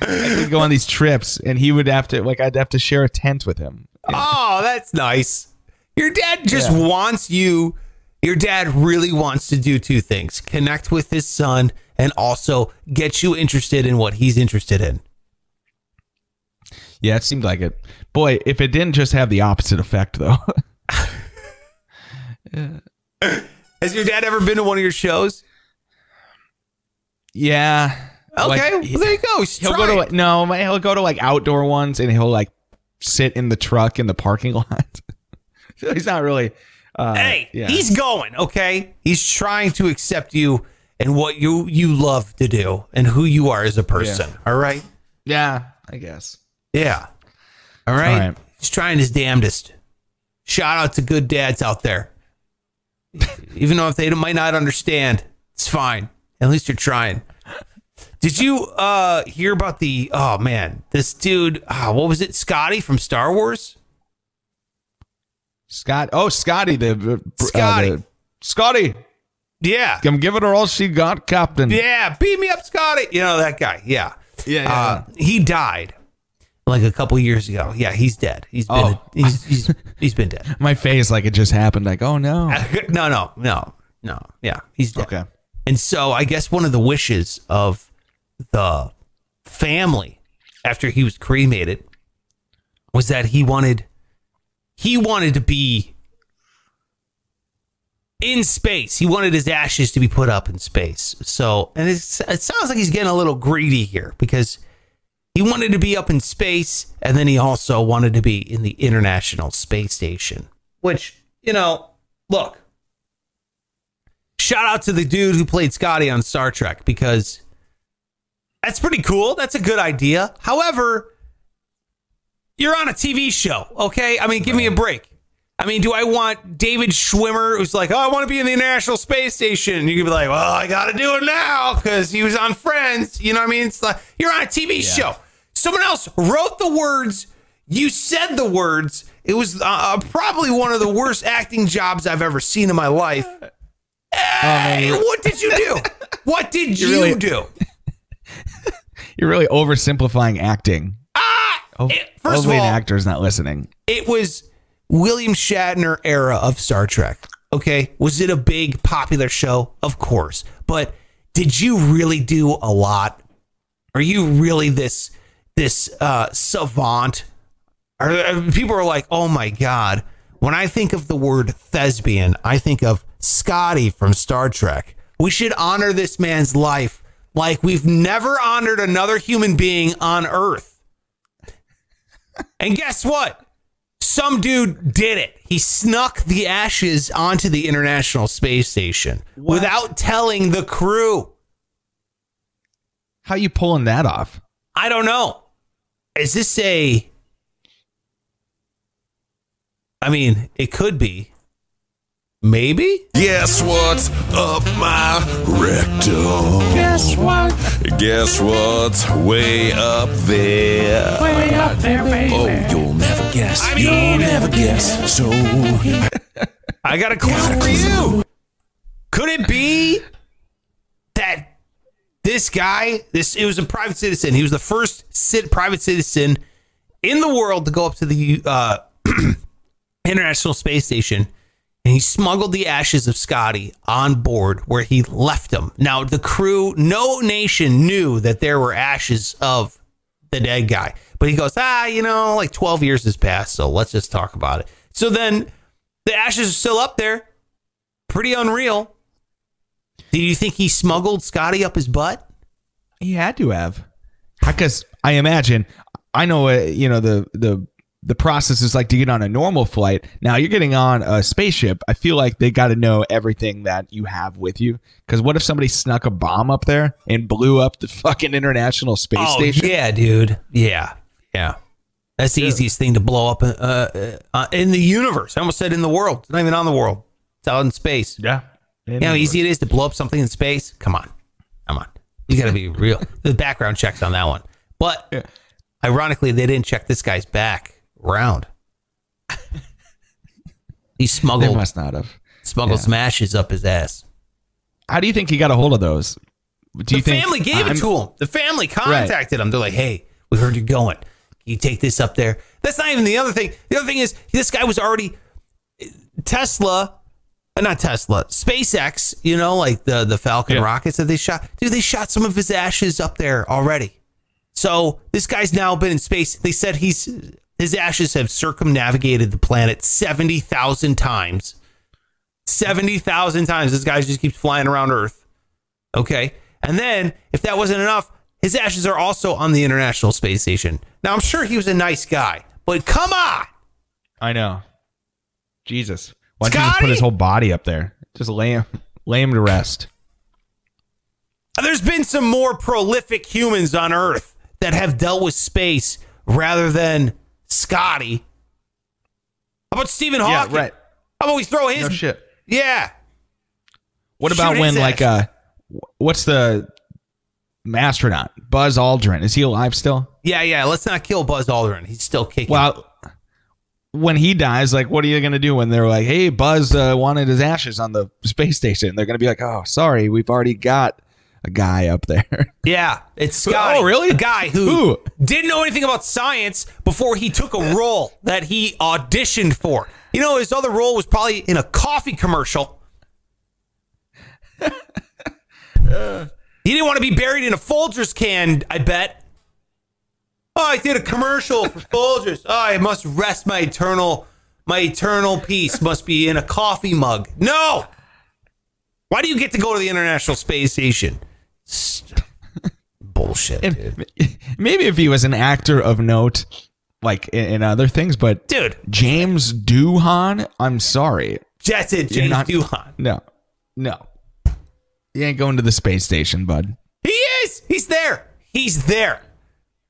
I could go on these trips, and he would have to like I'd have to share a tent with him. Oh, that's nice. Your dad just Yeah. wants you. Your dad really wants to do two things connect with his son and also get you interested in what he's interested in. Yeah, it seemed like it. Boy, if it didn't just have the opposite effect, though. yeah. Has your dad ever been to one of your shows? yeah. Okay, Like, well, there you go. He's He'll go to no, he'll go to like outdoor ones and he'll like sit in the truck in the parking lot. so he's not really. Uh, hey, yeah. he's going. Okay, he's trying to accept you and what you you love to do and who you are as a person. All right. yeah, I guess. Yeah. All right? All right. He's trying his damnedest. Shout out to good dads out there. Even though if they might not understand, it's fine. At least you're trying. Did you uh hear about the oh man, this dude, ah, what was it? Scotty from Star Wars? Scott. Oh, Scotty, the uh, Scotty. the- Scotty, Yeah. I'm giving her all she got, Captain. Yeah, beat me up, Scotty. You know that guy. Yeah. Yeah, yeah, Uh, he died like a couple years ago. Yeah, he's dead. He's been Oh. he's, he's he's been dead. My face like it just happened. Like, oh no. no, no, no, no. Yeah, he's dead. Okay. And so I guess one of the wishes of the family after he was cremated was that he wanted he wanted to be in space. He wanted his ashes to be put up in space. So, and it sounds like he's getting a little greedy here because he wanted to be up in space and then he also wanted to be in the International Space Station, which, you know, look, shout out to the dude who played Scotty on Star Trek because that's pretty cool. That's a good idea. However, you're on a TV show, okay? I mean, give me a break. I mean, do I want David Schwimmer who's like, oh, I want to be in the International Space Station? You can be like, well, I got to do it now because he was on Friends. You know what I mean? It's like, you're on a TV show. Someone else wrote the words. You said the words. It was uh, probably one of the worst acting jobs I've ever seen in my life. Hey, what did you do? What did you really- do? You're really oversimplifying acting. Ah! Oh, It- first of all, an actor's not listening. it was William Shatner era of Star Trek. Okay, was it a big popular show? Of course, but did you really do a lot? Are you really this this uh, savant? Are, are- people are like, oh my god. When I think of the word thespian, I think of Scotty from Star Trek. We should honor this man's life like we've never honored another human being on Earth. And guess what? Some dude did it. He snuck the ashes onto the International Space Station without telling the crew. How you pulling that off? I don't know. Is this a. I mean, it could be. Maybe? Guess what's up my rectum? Guess what? Guess what's way up there? Way up there, baby. Oh, you'll never guess. I mean- you'll never guess. So I got a clue for you. Could it be that this guy, this it was a private citizen. He was the first cit, private citizen in the world to go up to the uh, International Space Station, and he smuggled the ashes of Scotty on board where he left them. Now the crew, no nation knew that there were ashes of the dead guy, but he goes, ah, you know, like twelve years has passed, so let's just talk about it. So then the ashes are still up there. Pretty unreal. Do you think he smuggled Scotty up his butt? He had to have, because I imagine I know uh, you know the the the process is like to get on a normal flight. Now you're getting on a spaceship. I feel like they got to know everything that you have with you. Because what if somebody snuck a bomb up there and blew up the fucking International Space Oh Station? yeah, dude. Yeah, yeah. That's the easiest thing to blow up uh, uh, uh, in the universe. I almost said in the world. It's not even on the world. It's out in space. Yeah. You know how easy it is to blow up something in space? Come on. Come on. You got to be real. The background checks on that one. But Yeah. ironically, they didn't check this guy's background. He They smuggled must not have. smuggled yeah. smashes up his ass. How do you think he got a hold of those? Do The you think family gave I'm- it to him. The family contacted him. They're like, "Hey, we heard you're going. Can you take this up there?" That's not even the other thing. The other thing is this guy was already Tesla, uh, not Tesla, SpaceX. You know, like the the Falcon Yeah. rockets that they shot. Dude, they shot some of his ashes up there already. So this guy's now been in space. They said he's his ashes have circumnavigated the planet seventy thousand times. Seventy thousand times. This guy just keeps flying around Earth. Okay. And then, if that wasn't enough, his ashes are also on the International Space Station. Now, I'm sure he was a nice guy, but come on. I know. Jesus. Why don't you just put his whole body up there? Just lay him, lay him to rest. There's been some more prolific humans on Earth that have dealt with space rather than Scotty. How about Stephen Hawking? Yeah, right. How about we throw his. No shit. Yeah. What Shoot about when like uh what's the astronaut? Buzz Aldrin. Is he alive still? Yeah, yeah. Let's not kill Buzz Aldrin. He's still kicking. Well, when he dies, like what are you gonna do when they're like, Hey, Buzz uh, wanted his ashes on the space station? They're gonna be like, Oh, sorry, we've already got a guy up there. Yeah, it's Scotty. Oh, really? A guy who Who? didn't know anything about science before he took a role that he auditioned for. You know, his other role was probably in a coffee commercial. he didn't want to be buried in a Folgers can, I bet. Oh, I did a commercial for Folgers. Oh, I must rest my eternal my eternal peace must be in a coffee mug. No. Why do you get to go to the International Space Station? Bullshit, dude. Maybe if he was an actor of note, like in, in other things, but Dude, James Doohan, I'm sorry. that's it, You're James not- Doohan. No. No. You ain't going to the space station, bud. He is. He's there. He's there.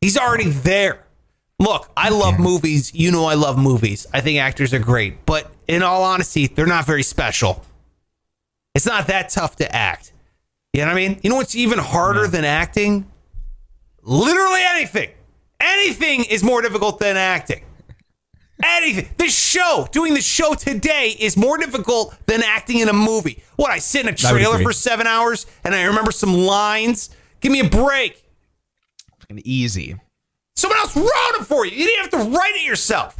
He's already there. Look, I love movies. You know I love movies. I think actors are great, but in all honesty, they're not very special. It's not that tough to act. You know what I mean? You know what's even harder than acting? Literally anything. Anything is more difficult than acting. Anything. This show, doing the show today, is more difficult than acting in a movie. What, I sit in a trailer for seven hours and I remember some lines? Give me a break. Fucking easy. Someone else wrote it for you. You didn't have to write it yourself.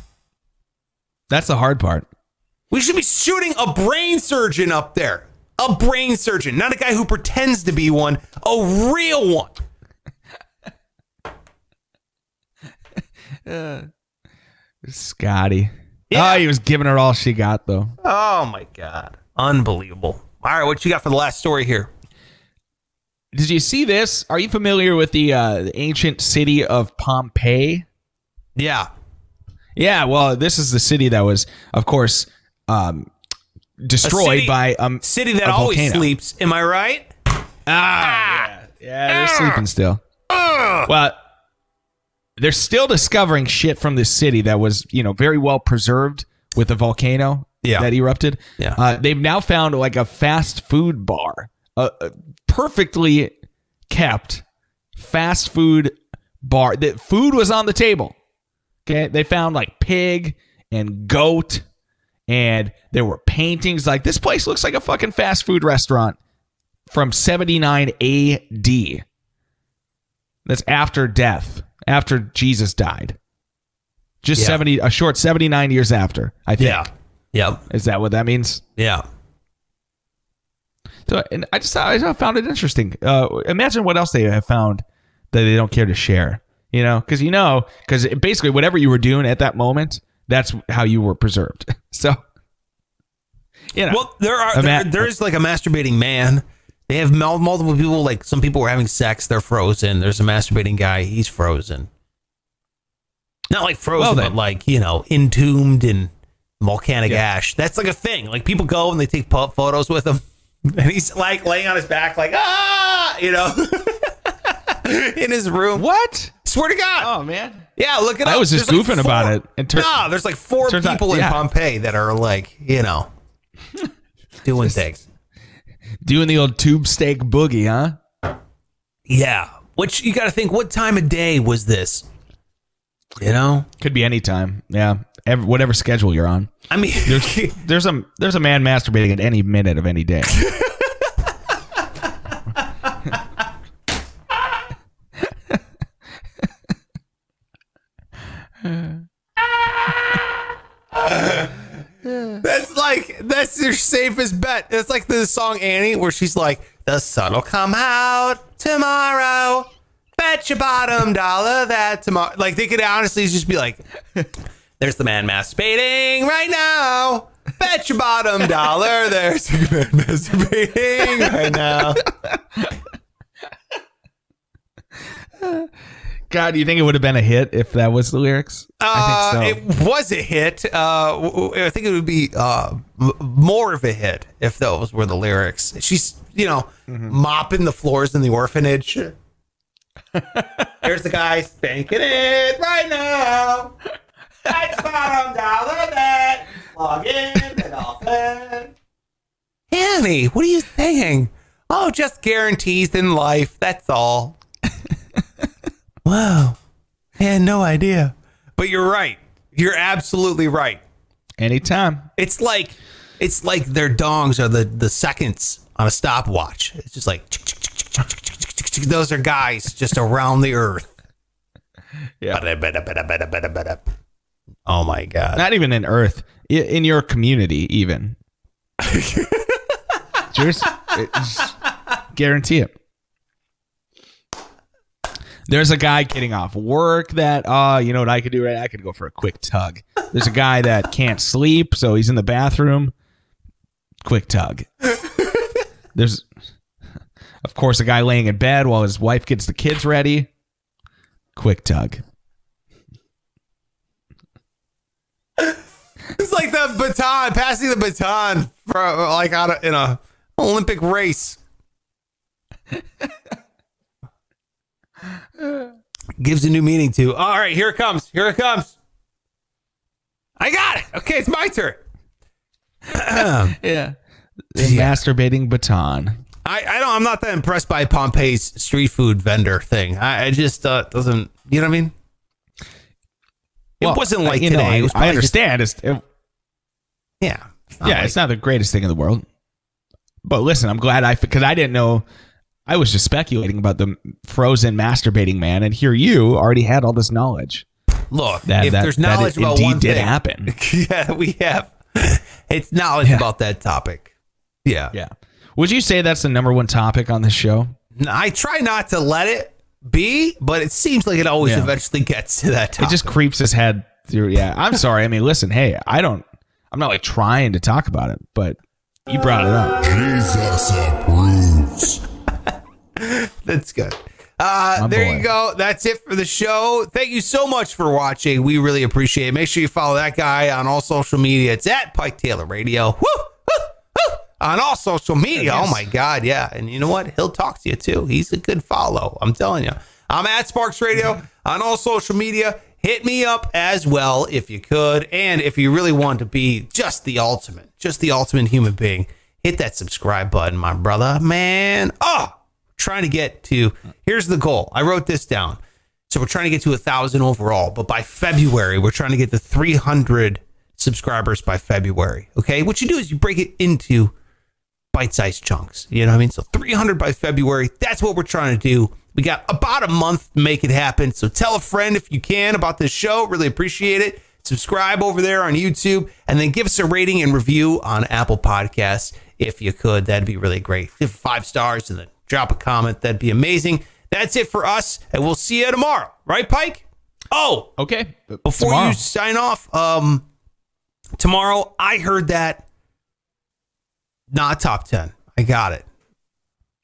That's the hard part. We should be shooting a brain surgeon up there. A brain surgeon, not a guy who pretends to be one, a real one. Scotty. Yeah. Oh, he was giving her all she got, though. Oh my God. Unbelievable. All right, what you got for the last story here? Did you see this? Are you familiar with the, uh, the ancient city of Pompeii? Yeah. Yeah, well, this is the city that was, of course, um, destroyed city- by um, City that always volcano. sleeps. Am I right? Ah, yeah, yeah, they're sleeping still. Well, they're still discovering shit from this city that was, you know, very well preserved with the volcano Yeah. that erupted. Yeah. Uh, they've now found like a fast food bar, a, a perfectly kept fast food bar. That food was on the table. Okay, they found like pig and goat, and there were paintings. Like this place looks like a fucking fast food restaurant from 79 AD. That's after death, after Jesus died. Just Yeah. 70, a short 79 years after, I think. Yeah. Yep. Is that what that means? Yeah. So, and I just I just found it interesting. Uh, imagine what else they have found that they don't care to share. You know, because you know, because basically whatever you were doing at that moment, that's how you were preserved. So, you know, Well, there are there, there is like a masturbating man. They have multiple people. Like some people were having sex, they're frozen. There's a masturbating guy, he's frozen. Not like frozen, Well, but like you know, entombed in volcanic Yeah. ash. That's like a thing. Like people go and they take photos with him, and he's like laying on his back, like ah, you know, in his room. What? Swear to God. Oh man. Yeah, look it I up. was just There's goofing about it, and tur- no, there's like four turns out- people in. Pompeii that are like, you know, doing things. Doing the old tube steak boogie, huh? Yeah. Which you got to think, what time of day was this? You know, Could be any time. Yeah. Ev whatever schedule you're on. I mean, There's there's a there's a man masturbating at any minute of any day. that's like that's your safest bet. It's like the song Annie, where she's like, "The sun'll come out tomorrow." Bet your bottom dollar that tomorrow. Like they could honestly just be like, "There's the man masturbating right now." Bet your bottom dollar there's the man masturbating right now. God, do you think it would have been a hit if that was the lyrics? Uh, I think so. It was a hit. Uh, w- w- I think it would be uh, more of a hit if those were the lyrics. She's, you know, Mm-hmm. mopping the floors in the orphanage. There's the guy spanking it right now. That's bottom dollar that log in the dolphin. Annie, what are you saying? Oh, just guarantees in life. That's all. Wow. I had no idea. But you're right. You're absolutely right. Anytime. It's like it's like their dongs are the the seconds on a stopwatch. It's just like those are guys just around the earth. Yeah. Oh my god. Not even in Earth. In your community, even. Just, it's- guarantee it. There's a guy getting off work that, uh, you know what I could do, right? I could go for a quick tug. There's a guy that can't sleep, so he's in the bathroom. Quick tug. There's, of course, a guy laying in bed while his wife gets the kids ready. Quick tug. It's like the baton, passing the baton for like in a Olympic race. Gives a new meaning to. All right, here it comes. Here it comes. I got it. Okay, it's my turn. Yeah. The masturbating baton. I, I don't. I'm not that impressed by Pompeii's street food vendor thing. I, I just uh, doesn't. You know what I mean? It Well, wasn't like you know, today. I, it was I probably just- understand. it's, it, yeah. It's yeah, like- it's not the greatest thing in the world. But listen, I'm glad I because I didn't know. I was just speculating about the frozen masturbating man, and here you already had all this knowledge. Look, That- if that- there's that knowledge it about indeed one did thing, happen. yeah, we have. It's knowledge Yeah. about that topic. Yeah. Yeah. Would you say that's the number one topic on this show? I try not to let it be, but it seems like it always Yeah. eventually gets to that It just creeps his head through. Yeah, I'm sorry. I mean, listen, hey, I don't. I'm not like trying to talk about it, but you brought it up. Jesus approves. That's good. Uh, there boy. you go. That's it for the show. Thank you so much for watching. We really appreciate it. Make sure you follow that guy on all social media. It's at Pike Taylor Radio. Woo! Woo! Woo! On all social media. Oh my God. Yeah. And you know what? He'll talk to you too. He's a good follow. I'm telling you. I'm at Sparks Radio on all social media. Hit me up as well if you could. And if you really want to be just the ultimate, just the ultimate human being, hit that subscribe button, my brother. Man. Oh, trying to get to here's the goal. I wrote this down. So we're trying to get to a thousand overall, but by February, we're trying to get to 300 subscribers by February. Okay. What you do is you break it into bite sized chunks. You know what I mean? So 300 by February. That's what we're trying to do. We got about a month to make it happen. So tell a friend if you can about this show. Really appreciate it. Subscribe over there on YouTube and then give us a rating and review on Apple Podcasts if you could. That'd be really great. Give five stars and then drop a comment. That'd be amazing. That's it for us, and we'll see you tomorrow. Right, Pike? Oh, Okay. before Tomorrow. you sign off, um, tomorrow I heard that not top ten. I got it.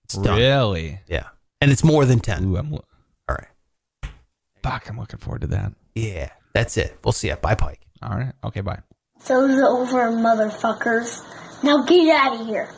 It's done. really, Yeah, and it's more than ten. Ooh, I'm, All right. fuck, I'm looking forward to that. Yeah. That's it. We'll see you. Bye, Pike. All right. Okay. Bye. Show's over, motherfuckers. Now get out of here.